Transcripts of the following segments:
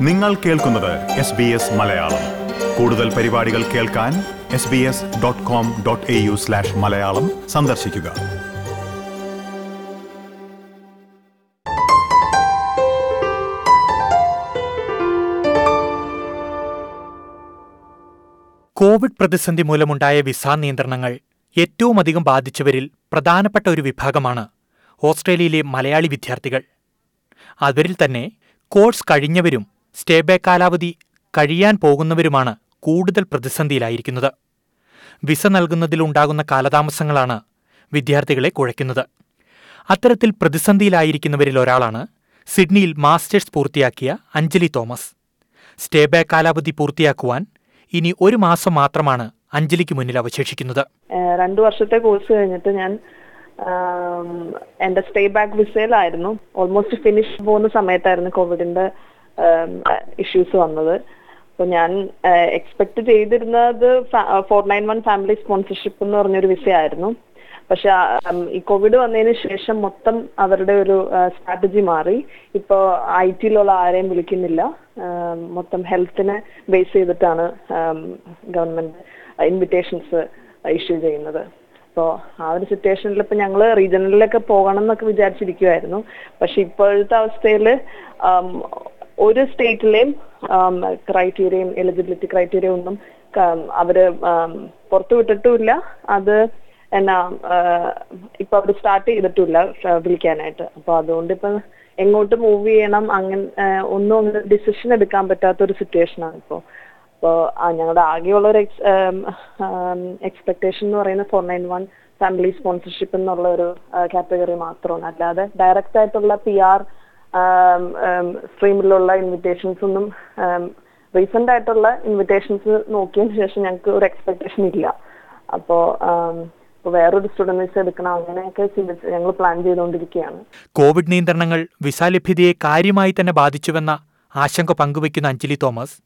നിങ്ങൾ കേൾക്കുന്നത് S B S Malayalam. കൂടുതൽ പരിപാടികൾ കേൾക്കാൻ S B S dot com dot A U slash Malayalam സന്ദർശിക്കുക. കോവിഡ് പ്രതിസന്ധി മൂലമുണ്ടായ വിസ നിയന്ത്രണങ്ങൾ ഏറ്റവും അധികം ബാധിച്ചവരിൽ പ്രധാനപ്പെട്ട ഒരു വിഭാഗമാണ് ഓസ്ട്രേലിയയിലെ മലയാളി വിദ്യാർത്ഥികൾ. അവരിൽ തന്നെ കോഴ്സ് കഴിഞ്ഞവരും സ്റ്റേ ബാക്ക് കാലാവധി കഴിയാൻ പോകുന്നവരുമാണ് കൂടുതൽ പ്രതിസന്ധിയിലായിരിക്കുന്നത്. വിസ നൽകുന്നതിലുണ്ടാകുന്ന കാലതാമസങ്ങളാണ് വിദ്യാർത്ഥികളെ കുഴയ്ക്കുന്നത്. അത്തരത്തിൽ പ്രതിസന്ധിയിലായിരിക്കുന്നവരിൽ ഒരാളാണ് സിഡ്നിയിൽ മാസ്റ്റേഴ്സ് പൂർത്തിയാക്കിയ അഞ്ജലി തോമസ്. സ്റ്റേ ബാക്ക് കാലാവധി പൂർത്തിയാക്കുവാൻ ഇനി ഒരു മാസം മാത്രമാണ് അഞ്ജലിക്ക് മുന്നിൽ അവശേഷിക്കുന്നത്. രണ്ടു വർഷത്തെ കോഴ്സ് കഴിഞ്ഞിട്ട് ഞാൻ എന്റെ സ്റ്റേ ബാക്ക് വിസയിലായിരുന്നു. ഓൾമോസ്റ്റ് ഫിനിഷ് പോകുന്ന സമയത്തായിരുന്നു കോവിഡിന്റെ ഇഷ്യൂസ് വന്നത്. അപ്പൊ ഞാൻ എക്സ്പെക്ട് ചെയ്തിരുന്നത് four nine one family sponsorship എന്ന് പറഞ്ഞൊരു വിസയായിരുന്നു. പക്ഷെ ആം, ഈ കോവിഡ് വന്നതിന് ശേഷം മൊത്തം അവരുടെ ഒരു സ്ട്രാറ്റജി മാറി. ഇപ്പോ ഐ ടിയിലുള്ള ആരെയും വിളിക്കുന്നില്ല. മൊത്തം ഹെൽത്തിനെ ബേസ് ചെയ്തിട്ടാണ് ഗവൺമെന്റ് ഇൻവിറ്റേഷൻസ് ഇഷ്യൂ ചെയ്യുന്നത്. അപ്പോൾ ആ ഒരു സിറ്റുവേഷനിൽ ഇപ്പൊ ഞങ്ങൾ റീജിയണലിലൊക്കെ പോകണം എന്നൊക്കെ വിചാരിച്ചിരിക്കുമായിരുന്നു പക്ഷെ ഇപ്പോഴത്തെ അവസ്ഥയിൽ ഒരു സ്റ്റേറ്റിലെയും ക്രൈറ്റീരിയയും എലിജിബിലിറ്റി ക്രൈറ്റീരിയ ഒന്നും അവർ പുറത്തുവിട്ടിട്ടുമില്ല. അത് എന്നാ ഇപ്പൊ അവർ സ്റ്റാർട്ട് ചെയ്തിട്ടില്ല വിളിക്കാനായിട്ട്. അപ്പൊ അതുകൊണ്ട് ഇപ്പൊ എങ്ങോട്ട് മൂവ് ചെയ്യണം അങ്ങനെ ഒന്നും അങ്ങനെ ഡിസിഷൻ എടുക്കാൻ പറ്റാത്ത ഒരു സിറ്റുവേഷൻ ആണ് ഇപ്പോ. അപ്പോ ഞങ്ങളുടെ ആകെയുള്ള ഒരു എക്സ്പെക്ടേഷൻ എന്ന് പറയുന്നത് four nine one family sponsorship എന്നുള്ള ഒരു കാറ്റഗറി മാത്രമാണ്. അല്ലാതെ ഡയറക്റ്റ് ആയിട്ടുള്ള പി ആർ സ്ട്രീമിലുള്ള ഇൻവിറ്റേഷൻസ് ഒന്നും റീസെന്റ് ആയിട്ടുള്ള ഇൻവിറ്റേഷൻസ് നോക്കിയതിന് ശേഷം ഞങ്ങൾക്ക് ഒരു എക്സ്പെക്ടേഷൻ ഇല്ല. അപ്പോ വേറൊരു സ്റ്റുഡൻസ് വിസ എടുക്കണം അങ്ങനെയൊക്കെ ചിന്തിച്ച് ഞങ്ങൾ പ്ലാൻ ചെയ്തുകൊണ്ടിരിക്കുകയാണ്. കോവിഡ് നിയന്ത്രണങ്ങൾ വിസാലഭ്യതയെ കാര്യമായി തന്നെ ബാധിച്ചുവെന്ന ആശങ്ക പങ്കുവയ്ക്കുന്ന അഞ്ജലി തോമസ്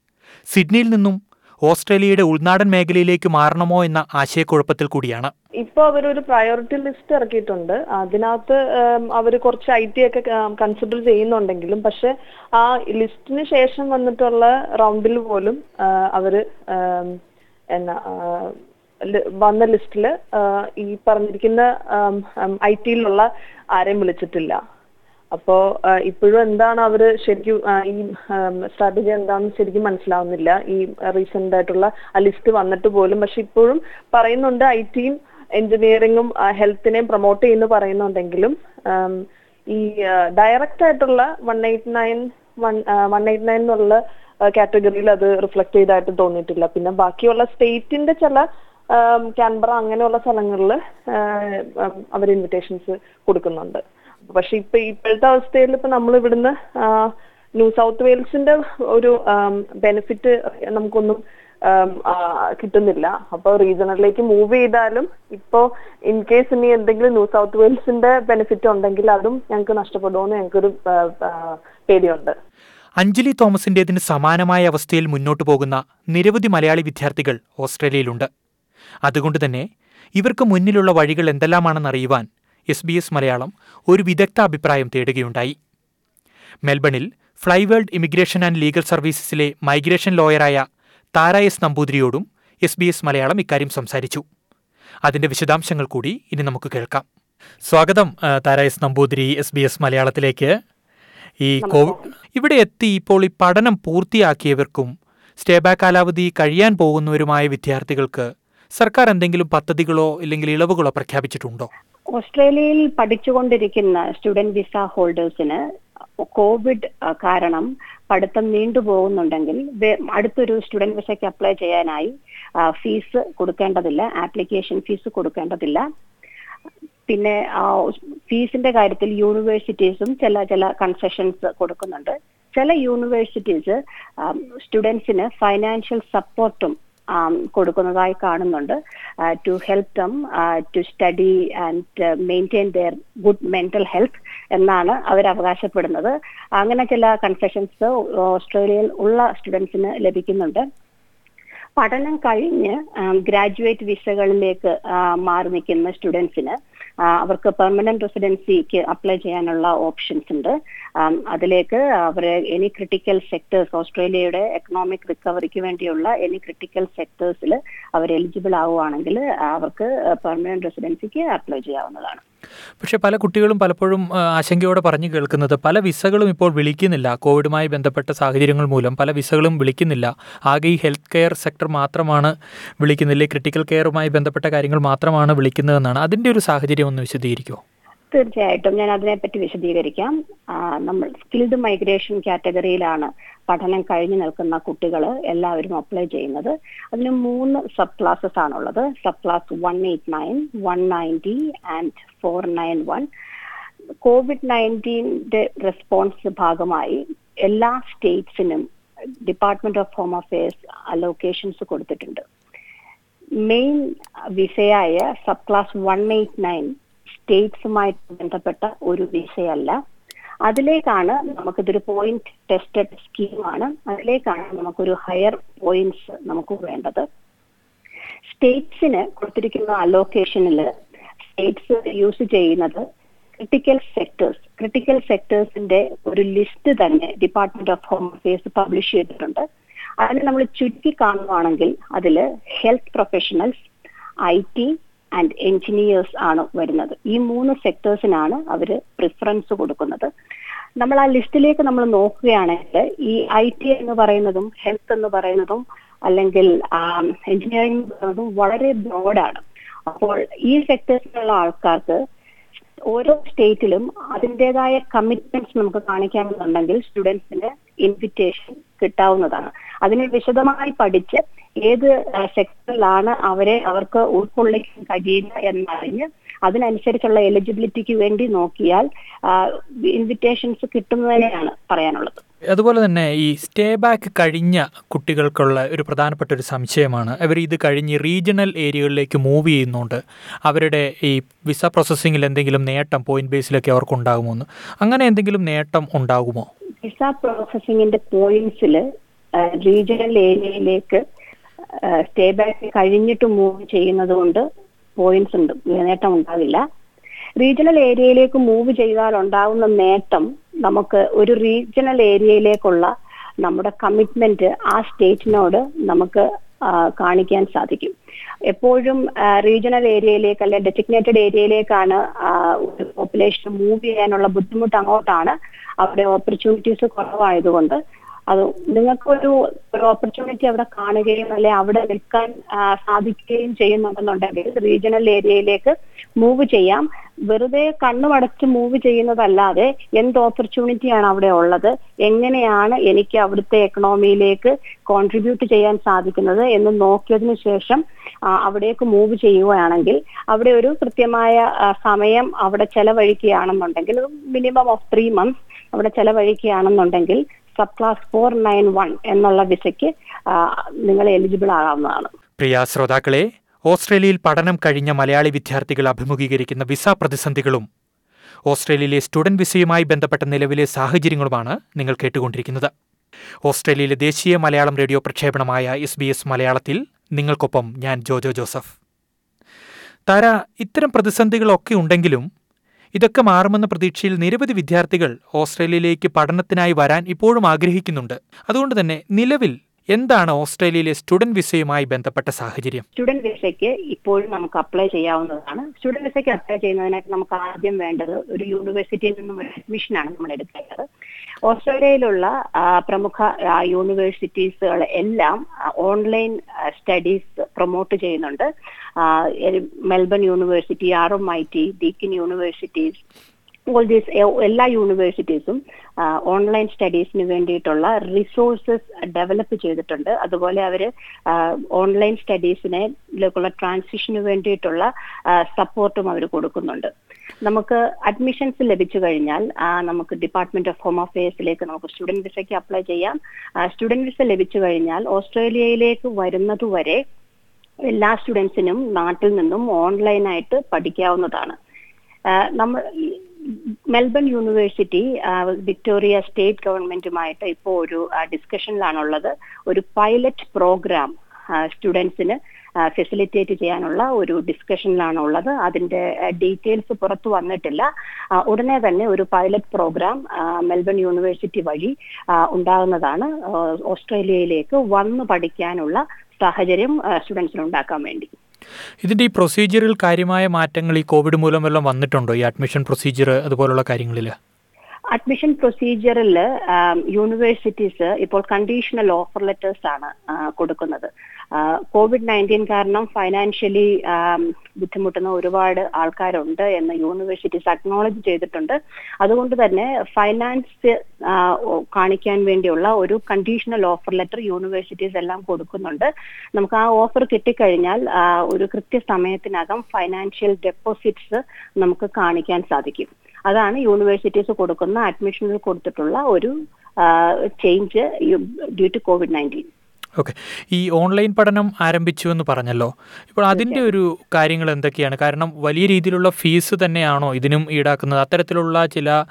സിഡ്നിയിൽ നിന്നും ഓസ്ട്രേലിയയുടെ ഉൾനാടൻ മേഖലയിലേക്ക് മാറണമോ എന്ന ആശയക്കുഴപ്പത്തിൽ കൂടിയാണ്. ഇപ്പൊ അവരൊരു പ്രയോറിറ്റി ലിസ്റ്റ് ഇറക്കിയിട്ടുണ്ട്. അതിനകത്ത് അവർ കുറച്ച് ഐ ടി ഒക്കെ കൺസിഡർ ചെയ്യുന്നുണ്ടെങ്കിലും പക്ഷെ ആ ലിസ്റ്റിന് ശേഷം വന്നിട്ടുള്ള റൗണ്ടിൽ പോലും അവർ എന്നാ വന്ന ലിസ്റ്റിൽ ഈ പറഞ്ഞിരിക്കുന്ന ഐ ടിയിലുള്ള ആരെയും വിളിച്ചിട്ടില്ല. അപ്പോ ഇപ്പോഴും എന്താണ് അവർ ശരിക്കും ഈ സ്ട്രാറ്റജി എന്താണെന്ന് ശരിക്കും മനസ്സിലാവുന്നില്ല. ഈ റീസെന്റ് ആയിട്ടുള്ള ആ ലിസ്റ്റ് വന്നിട്ട് പോലും. പക്ഷെ ഇപ്പോഴും പറയുന്നുണ്ട് ഐ ടിയും എഞ്ചിനീയറിംഗും ഹെൽത്തിനെയും പ്രൊമോട്ട് ചെയ്യുന്നു പറയുന്നുണ്ടെങ്കിലും ഈ ഡയറക്റ്റ് ആയിട്ടുള്ള one eight nine one one eight nine എന്നുള്ള കാറ്റഗറിയിൽ അത് റിഫ്ലക്ട് ചെയ്തായിട്ട് തോന്നിയിട്ടില്ല. പിന്നെ ബാക്കിയുള്ള സ്റ്റേറ്റിന്റെ ചില കാൻബറ അങ്ങനെയുള്ള സ്ഥലങ്ങളിൽ അവർ ഇൻവിറ്റേഷൻസ് കൊടുക്കുന്നുണ്ട്. പക്ഷെ ഇപ്പൊ ഇപ്പോഴത്തെ അവസ്ഥയിൽ ഇപ്പൊ നമ്മൾ ഇവിടുന്ന് ന്യൂ സൗത്ത് വെയിൽസിന്റെ ഒരു ബെനിഫിറ്റ് നമുക്കൊന്നും കിട്ടുന്നില്ല. അപ്പൊ റീജിയണലിലേക്ക് മൂവ് ചെയ്താലും ഇപ്പോ ഇൻ കേസ് ഇനി എന്തെങ്കിലും ന്യൂ സൗത്ത് വെയിൽസിന്റെ ബെനിഫിറ്റ് ഉണ്ടെങ്കിൽ അതും ഞങ്ങൾക്ക് നഷ്ടപ്പെടുമെന്ന് ഞങ്ങൾക്കൊരു പേടിയുണ്ട്. അഞ്ജലി തോമസിന്റേതിന് സമാനമായ അവസ്ഥയിൽ മുന്നോട്ടു പോകുന്ന നിരവധി മലയാളി വിദ്യാർത്ഥികൾ ഓസ്ട്രേലിയയിലുണ്ട്. അതുകൊണ്ട് തന്നെ ഇവർക്ക് മുന്നിലുള്ള വഴികൾ എന്തെല്ലാമാണെന്നറിയുവാൻ എസ് ബി എസ് മലയാളം ഒരു വിദഗ്ധ അഭിപ്രായം തേടുകയുണ്ടായി. മെൽബണിൽ ഫ്ലൈവേൾഡ് ഇമിഗ്രേഷൻ ആൻഡ് ലീഗൽ സർവീസസിലെ മൈഗ്രേഷൻ ലോയറായ താര എസ് നമ്പൂതിരിയോടും എസ് ബി എസ് മലയാളം ഇക്കാര്യം സംസാരിച്ചു. അതിന്റെ വിശദാംശങ്ങൾ കൂടി ഇനി നമുക്ക് കേൾക്കാം. സ്വാഗതം Thara S Namboothiri S B S മലയാളത്തിലേക്ക്. ഈ കോവിഡ് ഇവിടെ എത്തി ഇപ്പോൾ ഈ പഠനം പൂർത്തിയാക്കിയവർക്കും സ്റ്റേ ബാക്ക് കാലാവധി കഴിയാൻ പോകുന്നവരുമായ വിദ്യാർത്ഥികൾക്ക് സർക്കാർ എന്തെങ്കിലും പദ്ധതികളോ ഇല്ലെങ്കിൽ ഇളവുകളോ പ്രഖ്യാപിച്ചിട്ടുണ്ടോ? ഓസ്ട്രേലിയയിൽ പഠിച്ചുകൊണ്ടിരിക്കുന്ന സ്റ്റുഡന്റ് വിസ ഹോൾഡേഴ്സിന് കോവിഡ് കാരണം പഠിത്തം നീണ്ടുപോകുന്നുണ്ടെങ്കിൽ പോകുന്നുണ്ടെങ്കിൽ അടുത്തൊരു സ്റ്റുഡന്റ് വിസയ്ക്ക് അപ്ലൈ ചെയ്യാനായി ഫീസ് കൊടുക്കേണ്ടതില്ല ആപ്ലിക്കേഷൻ ഫീസ് കൊടുക്കേണ്ടതില്ല. പിന്നെ ഫീസിന്റെ കാര്യത്തിൽ യൂണിവേഴ്സിറ്റീസും ചില ചില കൺസെഷൻസ് കൊടുക്കുന്നുണ്ട്. ചില യൂണിവേഴ്സിറ്റീസ് സ്റ്റുഡൻസിന് ഫൈനാൻഷ്യൽ സപ്പോർട്ടും കൊടുക്കുന്നതായി കാണുന്നുണ്ട്. To help them to study and maintain their good mental health എന്നാണ് അവർ അവകാശപ്പെടുന്നത്. അങ്ങനെ ചില കൺസെഷൻസ് ഓസ്ട്രേലിയയിൽ ഉള്ള സ്റ്റുഡൻസിന് ലഭിക്കുന്നുണ്ട്. പഠനം കഴിഞ്ഞ് ഗ്രാജുവേറ്റ് വിസകളിലേക്ക് മാറി നിൽക്കുന്ന സ്റ്റുഡൻസിന് അവർക്ക് പെർമനന്റ് റെസിഡൻസിക്ക് അപ്ലൈ ചെയ്യാനുള്ള ഓപ്ഷൻസ് ഉണ്ട്. അതിലേക്ക് അവർ എനി ക്രിട്ടിക്കൽ സെക്ടേഴ്സ് ഓസ്ട്രേലിയയുടെ എക്കണോമിക് റിക്കവറിക്ക് വേണ്ടിയുള്ള എനി ക്രിട്ടിക്കൽ സെക്ടേഴ്സിൽ അവർ എലിജിബിൾ ആവുകയാണെങ്കിൽ അവർക്ക് പെർമനന്റ് റെസിഡൻസിക്ക് അപ്ലൈ ചെയ്യാവുന്നതാണ്. പക്ഷെ പല കുട്ടികളും പലപ്പോഴും ആശങ്കയോടെ പറഞ്ഞു കേൾക്കുന്നത് പല വിസകളും ഇപ്പോൾ വിളിക്കുന്നില്ല. കോവിഡുമായി ബന്ധപ്പെട്ട സാഹചര്യങ്ങൾ മൂലം പല വിസകളും വിളിക്കുന്നില്ല. ആകെ ഈ ഹെൽത്ത് കെയർ സെക്ടർ മാത്രമാണ് വിളിക്കുന്നില്ലേ? ക്രിട്ടിക്കൽ കെയറുമായി ബന്ധപ്പെട്ട കാര്യങ്ങൾ മാത്രമാണ് വിളിക്കുന്നതെന്നാണ്. അതിന്റെ ഒരു സാഹചര്യം ഒന്ന് വിശദീകരിക്കുമോ തീർച്ചയായിട്ടും ഞാൻ അതിനെപ്പറ്റി വിശദീകരിക്കാം. നമ്മൾ സ്കിൽഡ് മൈഗ്രേഷൻ കാറ്റഗറിയിലാണ് പഠനം കഴിഞ്ഞു നിൽക്കുന്ന കുട്ടികൾ എല്ലാവരും അപ്ലൈ ചെയ്യുന്നത്. അതിന് മൂന്ന് സബ് ക്ലാസ്സസ് ആണുള്ളത്. Sub class one eight nine one ninety and four nine one COVID നയന്റീന്റെ response ഭാഗമായി എല്ലാ സ്റ്റേറ്റ്സിനും department of home affairs allocations കൊടുത്തിട്ടുണ്ട്. Main വിസയായ sub class one eight nine സ്റ്റേറ്റ്സുമായിട്ട് ബന്ധപ്പെട്ട ഒരു വിസയല്ല അതിലേക്കാണ് നമുക്കിതൊരു പോയിന്റ് ടെസ്റ്റഡ് സ്കീമാണ് അതിലേക്കാണ് നമുക്കൊരു ഹയർ പോയിന്റ്സ് നമുക്ക് വേണ്ടത്. സ്റ്റേറ്റ്സിന് കൊടുത്തിരിക്കുന്ന അലോക്കേഷനിൽ സ്റ്റേറ്റ്സ് യൂസ് ചെയ്യുന്നത് ക്രിട്ടിക്കൽ സെക്ടേഴ്സ് ക്രിട്ടിക്കൽ സെക്ടേഴ്സിന്റെ ഒരു ലിസ്റ്റ് തന്നെ department of home affairs publish ചെയ്തിട്ടുണ്ട്. അതിന് നമ്മൾ ചുരുക്കി കാണുവാണെങ്കിൽ അതിൽ health professionals I T and engineers ആണ് വരുന്നത്. ഈ മൂന്ന് സെക്ടേഴ്സിനാണ് അവർ പ്രിഫറൻസ് കൊടുക്കുന്നത്. നമ്മൾ ആ ലിസ്റ്റിലേക്ക് നമ്മൾ നോക്കുകയാണെങ്കിൽ ഈ ഐ ടി എന്ന് പറയുന്നതും ഹെൽത്ത് എന്ന് പറയുന്നതും അല്ലെങ്കിൽ എഞ്ചിനീയറിംഗ് എന്ന് പറയുന്നതും വളരെ ബ്രോഡാണ് അപ്പോൾ ഈ സെക്ടേഴ്സിലുള്ള ആൾക്കാർക്ക് ഓരോ സ്റ്റേറ്റിലും അതിന്റെതായ കമ്മിറ്റ്മെന്റ്സ് നമുക്ക് കാണിക്കാമെന്നുണ്ടെങ്കിൽ സ്റ്റുഡൻസിന് ഇൻവിറ്റേഷൻ കിട്ടാവുന്നതാണ്. അതിനെ വിശദമായി പഠിച്ച് ഏത് സെക്ടറിലാണ് അവരെ അവർക്ക് ഉൾക്കൊള്ളിക്കാൻ കഴിയുക എന്നറിഞ്ഞ് അതിനനുസരിച്ചുള്ള എലിജിബിലിറ്റിക്ക് വേണ്ടി നോക്കിയാൽ ഇൻവിറ്റേഷൻസ് കിട്ടുന്നതിനെയാണ് പറയാനുള്ളത്. അതുപോലെ തന്നെ ഈ സ്റ്റേ ബാക്ക് കഴിഞ്ഞ കുട്ടികൾക്കുള്ള ഒരു പ്രധാനപ്പെട്ട ഒരു സംശയമാണ്. അവർ ഇത് കഴിഞ്ഞ് റീജിയണൽ ഏരിയകളിലേക്ക് മൂവ് ചെയ്യുന്നുണ്ട്. അവരുടെ ഈ വിസ പ്രോസസ്സിങ്ങിൽ എന്തെങ്കിലും നേട്ടം പോയിന്റ് ബേസിലൊക്കെ അവർക്ക് ഉണ്ടാകുമോ അങ്ങനെ എന്തെങ്കിലും നേട്ടം ഉണ്ടാകുമോ? വിസ പ്രോസസ്സിങ്ങിന്റെ പോയിന്റ്സിൽ റീജിയണൽ ഏരിയയിലേക്ക് സ്റ്റേ ബാക്ക് കഴിഞ്ഞിട്ട് മൂവ് ചെയ്യുന്നത് കൊണ്ട് പോയിന്റ്സ് ഉണ്ട്. നേട്ടം ഉണ്ടാവില്ല. റീജിയണൽ ഏരിയയിലേക്ക് മൂവ് ചെയ്താൽ ഉണ്ടാകുന്ന നേട്ടം നമുക്ക് ഒരു റീജിയണൽ ഏരിയയിലേക്കുള്ള നമ്മുടെ കമ്മിറ്റ്മെന്റ് ആ സ്റ്റേറ്റിനോട് നമുക്ക് കാണിക്കാൻ സാധിക്കും. എപ്പോഴും റീജിയണൽ ഏരിയയിലേക്ക് അല്ലെ ഡെസിഗ്നേറ്റഡ് ഏരിയയിലേക്കാണ് ഒരു പോപ്പുലേഷൻ മൂവ് ചെയ്യാനുള്ള ബുദ്ധിമുട്ട് അങ്ങോട്ടാണ്. അവിടെ ഓപ്പർച്യൂണിറ്റീസ് കുറവായതുകൊണ്ട് അത് നിങ്ങൾക്കൊരു ഒരു ഓപ്പർച്യൂണിറ്റി അവിടെ കാണുകയും അല്ലെ അവിടെ നിൽക്കാൻ സാധിക്കുകയും ചെയ്യുന്നുണ്ടെന്നുണ്ടെങ്കിൽ റീജിയണൽ ഏരിയയിലേക്ക് മൂവ് ചെയ്യാം. വെറുതെ കണ്ണുമടച്ച് മൂവ് ചെയ്യുന്നതല്ലാതെ എന്ത് ഓപ്പർച്യൂണിറ്റിയാണ് അവിടെ ഉള്ളത്? എങ്ങനെയാണ് എനിക്ക് അവിടുത്തെ എക്കണോമിയിലേക്ക് കോൺട്രിബ്യൂട്ട് ചെയ്യാൻ സാധിക്കുന്നത് എന്ന് നോക്കിയതിനു ശേഷം അവിടേക്ക് മൂവ് ചെയ്യുകയാണെങ്കിൽ അവിടെ ഒരു കൃത്യമായ സമയം അവിടെ ചെലവഴിക്കുകയാണെന്നുണ്ടെങ്കിൽ മിനിമം ഓഫ് ത്രീ മന്ത്സ് അവിടെ ചെലവഴിക്കുകയാണെന്നുണ്ടെങ്കിൽ sub class four nine one എന്നുള്ള വിസയ്ക്ക് നിങ്ങൾ എലിജിബിൾ ആകാവുന്നതാണ്. പ്രിയ ശ്രോതാക്കളെ ഓസ്ട്രേലിയയിൽ പഠനം കഴിഞ്ഞ മലയാളി വിദ്യാർത്ഥികൾ അഭിമുഖീകരിക്കുന്ന വിസ പ്രതിസന്ധികളും ഓസ്ട്രേലിയയിലെ സ്റ്റുഡന്റ് വിസയുമായി ബന്ധപ്പെട്ട നിലവിലെ സാഹചര്യങ്ങളുമാണ് നിങ്ങൾ കേട്ടുകൊണ്ടിരിക്കുന്നത്. ഓസ്ട്രേലിയയിലെ ദേശീയ മലയാളം റേഡിയോ പ്രക്ഷേപണമായ എസ് ബി എസ് മലയാളത്തിൽ നിങ്ങൾക്കൊപ്പം ഞാൻ ജോജോ ജോസഫ്. താര ഇത്തരം പ്രതിസന്ധികളൊക്കെ ഉണ്ടെങ്കിലും ഇതൊക്കെ മാറുമെന്ന പ്രതീക്ഷയിൽ നിരവധി വിദ്യാർത്ഥികൾ ഓസ്ട്രേലിയയിലേക്ക് പഠനത്തിനായി വരാൻ ഇപ്പോഴും ആഗ്രഹിക്കുന്നുണ്ട്. അതുകൊണ്ട് തന്നെ നിലവിൽ എന്താണ് ഓസ്ട്രേലിയയിലെ സ്റ്റുഡന്റ് വിസയുമായി ബന്ധപ്പെട്ട സാഹചര്യം? സ്റ്റുഡന്റ് വിസയ്ക്ക് ഇപ്പോഴും നമുക്ക് അപ്ലൈ ചെയ്യാവുന്നതാണ്. സ്റ്റുഡന്റ് വിസയ്ക്ക് അപ്ലൈ ചെയ്യുന്നതിനായിട്ട് നമുക്ക് ആദ്യം വേണ്ടത് ഒരു യൂണിവേഴ്സിറ്റിയിൽ നിന്നും ഒരു അഡ്മിഷനാണ് നമ്മൾ എടുക്കേണ്ടത്. ഓസ്ട്രേലിയയിലുള്ള പ്രമുഖ യൂണിവേഴ്സിറ്റീസുകൾ എല്ലാം ഓൺലൈൻ സ്റ്റഡീസ് പ്രൊമോട്ട് ചെയ്യുന്നുണ്ട്. Melbourne university R M I T Deakin universities all these എല്ലാ യൂണിവേഴ്സിറ്റീസും ഓൺലൈൻ സ്റ്റഡീസിന് വേണ്ടിയിട്ടുള്ള റിസോഴ്സസ് ഡെവലപ്പ് ചെയ്തിട്ടുണ്ട്. അതുപോലെ അവർ ഓൺലൈൻ സ്റ്റഡീസിനേക്കുള്ള ട്രാൻസിഷന് വേണ്ടിയിട്ടുള്ള സപ്പോർട്ടും അവർ കൊടുക്കുന്നുണ്ട്. നമുക്ക് അഡ്മിഷൻസ് ലഭിച്ചു കഴിഞ്ഞാൽ നമുക്ക് ഡിപ്പാർട്ട്മെന്റ് ഓഫ് ഹോം അഫയേഴ്സിലേക്ക് നമുക്ക് സ്റ്റുഡന്റ് വിസയ്ക്ക് അപ്ലൈ ചെയ്യാം. സ്റ്റുഡന്റ് വിസ ലഭിച്ചു കഴിഞ്ഞാൽ ഓസ്ട്രേലിയയിലേക്ക് വരുന്നതുവരെ എല്ലാ സ്റ്റുഡൻസിനും നാട്ടിൽ നിന്നും ഓൺലൈനായിട്ട് പഠിക്കാവുന്നതാണ്. നമ്മൾ മെൽബൺ യൂണിവേഴ്സിറ്റി വിക്ടോറിയ സ്റ്റേറ്റ് ഗവൺമെന്റുമായിട്ട് ഇപ്പോൾ ഒരു ഡിസ്കഷനിലാണുള്ളത് ഒരു പൈലറ്റ് പ്രോഗ്രാം സ്റ്റുഡൻസിന് ഫെസിലിറ്റേറ്റ് ചെയ്യാനുള്ള ഒരു ഡിസ്കഷനിലാണ് ഉള്ളത് അതിന്റെ ഡീറ്റെയിൽസ് പുറത്തു വന്നിട്ടില്ല. ഉടനെ തന്നെ ഒരു പൈലറ്റ് പ്രോഗ്രാം മെൽബൺ യൂണിവേഴ്സിറ്റി വഴി ഉണ്ടാകുന്നതാണ് ഓസ്ട്രേലിയയിലേക്ക് വന്ന് പഠിക്കാനുള്ള സാഹചര്യം സ്റ്റുഡൻസിന് ഉണ്ടാക്കാൻ വേണ്ടി. ഇതിന്റെ ഈ പ്രൊസീജിയറിൽ കാര്യമായ മാറ്റങ്ങൾ ഈ കോവിഡ് മൂലം വന്നിട്ടുണ്ടോ? ഈ അഡ്മിഷൻ പ്രൊസീജിയർ അതുപോലുള്ള കാര്യങ്ങളിൽ? അഡ്മിഷൻ പ്രൊസീജിയറിൽ യൂണിവേഴ്സിറ്റീസ് ഇപ്പോൾ കണ്ടീഷണൽ ഓഫർ ലെറ്റേഴ്സ് ആണ് കൊടുക്കുന്നത്. കോവിഡ് നയന്റീൻ കാരണം ഫൈനാൻഷ്യലി ബുദ്ധിമുട്ടുന്ന ഒരുപാട് ആൾക്കാരുണ്ട് എന്ന് യൂണിവേഴ്സിറ്റീസ് അക്നോളജ് ചെയ്തിട്ടുണ്ട്. അതുകൊണ്ട് തന്നെ ഫൈനാൻസ് കാണിക്കാൻ വേണ്ടിയുള്ള ഒരു കണ്ടീഷണൽ ഓഫർ ലെറ്റർ യൂണിവേഴ്സിറ്റീസ് എല്ലാം കൊടുക്കുന്നുണ്ട്. നമുക്ക് ആ ഓഫർ കിട്ടിക്കഴിഞ്ഞാൽ ഒരു കൃത്യസമയത്തിനകം ഫൈനാൻഷ്യൽ ഡെപ്പോസിറ്റ്സ് നമുക്ക് കാണിക്കാൻ സാധിക്കും. അതാണ് യൂണിവേഴ്സിറ്റീസ് കൊടുക്കുന്ന അഡ്മിഷനിൽ കൊടുത്തിട്ടുള്ള ഒരു change due to COVID nineteen okay ഈ ഓൺലൈൻ പഠനം ആരംഭിച്ചു എന്ന് പറഞ്ഞല്ലോ. ഇപ്പോൾ അതിന്റെ ഒരു കാര്യങ്ങൾ എന്തൊക്കെയാണ്? കാരണം വലിയ രീതിയിലുള്ള ഫീസ് തന്നെയാണോ ഇതിനും ഈടാക്കുന്നത്? അത്തരത്തിലുള്ള ചില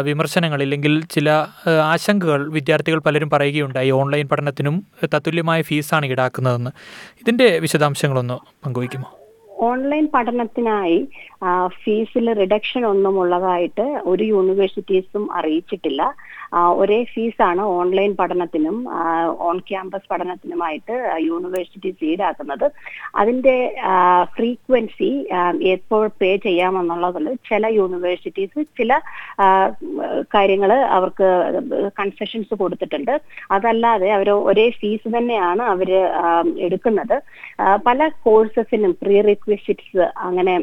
വിമർശനങ്ങൾ ഇല്ലെങ്കിൽ ചില ആശങ്കകൾ വിദ്യാർത്ഥികൾ പലരും പറയുകയുണ്ടായി. ഓൺലൈൻ പഠനത്തിനും തത്തുല്യമായ ഫീസാണ് ഈടാക്കുന്നതെന്ന്. ഇതിന്റെ വിശദാംശങ്ങളൊന്ന് പങ്കുവയ്ക്കുമോ? ഓൺലൈൻ പഠനത്തിനായി ഫീസിൽ റിഡക്ഷൻ ഒന്നും ഉള്ളതായിട്ട് ഒരു യൂണിവേഴ്സിറ്റീസും അറിയിച്ചിട്ടില്ല. ഒരേ ഫീസാണ് ഓൺലൈൻ പഠനത്തിനും ഓൺ ക്യാമ്പസ് പഠനത്തിനുമായിട്ട് യൂണിവേഴ്സിറ്റീസ് ഈടാക്കുന്നത്. അതിന്റെ ഫ്രീക്വൻസി എപ്പോൾ പേ ചെയ്യാമെന്നുള്ളതിൽ ചില യൂണിവേഴ്സിറ്റീസ് ചില കാര്യങ്ങൾ അവർക്ക് കൺസെഷൻസ് കൊടുത്തിട്ടുണ്ട്. അതല്ലാതെ അവർ ഒരേ ഫീസ് തന്നെയാണ് അവർ എടുക്കുന്നത്. പല കോഴ്സസിനും പ്രീ റിക്വസിറ്റ്സ് അങ്ങനെ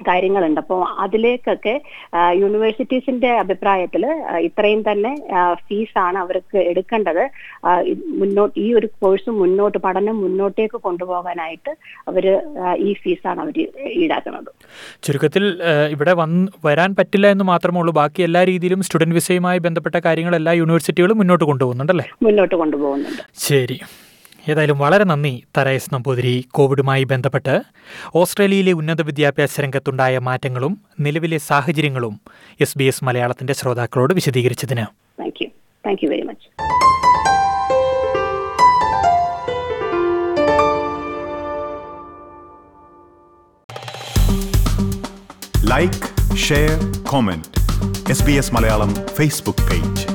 കാര്യങ്ങളുണ്ട്. അപ്പോൾ അതിലേക്കൊക്കെ യൂണിവേഴ്സിറ്റീസിന്റെ അഭിപ്രായത്തിൽ ഇത്രയും തന്നെ ഫീസാണ് അവർക്ക് എടുക്കേണ്ടത്. മുന്നോട്ട് ഈ ഒരു കോഴ്സ് മുന്നോട്ട് പഠനം മുന്നോട്ടേക്ക് കൊണ്ടുപോകാനായിട്ട് അവർ ഈ ഫീസാണ് അവർ ഈടാക്കുന്നത്. ചുരുക്കത്തിൽ ഇവിടെ വന്ന് വരാൻ പറ്റില്ല എന്ന് മാത്രമേ ഉള്ളൂ ബാക്കി എല്ലാ രീതിയിലും സ്റ്റുഡന്റ് വിസയുമായി ബന്ധപ്പെട്ട കാര്യങ്ങൾ എല്ലാ യൂണിവേഴ്സിറ്റികളും മുന്നോട്ട് കൊണ്ടുപോകുന്നുണ്ടല്ലേ? മുന്നോട്ട് കൊണ്ടുപോകുന്നുണ്ട്. ശരി. ഏതായാലും വളരെ നന്ദി തരയസ് നമ്പൂതിരി കോവിഡുമായി ബന്ധപ്പെട്ട് ഓസ്ട്രേലിയയിലെ ഉന്നത വിദ്യാഭ്യാസ രംഗത്തുണ്ടായ മാറ്റങ്ങളും നിലവിലെ സാഹചര്യങ്ങളും എസ് ബി എസ് മലയാളത്തിന്റെ ശ്രോതാക്കളോട് വിശദീകരിച്ചതിന്. Like share comment S B S Malayalam Facebook page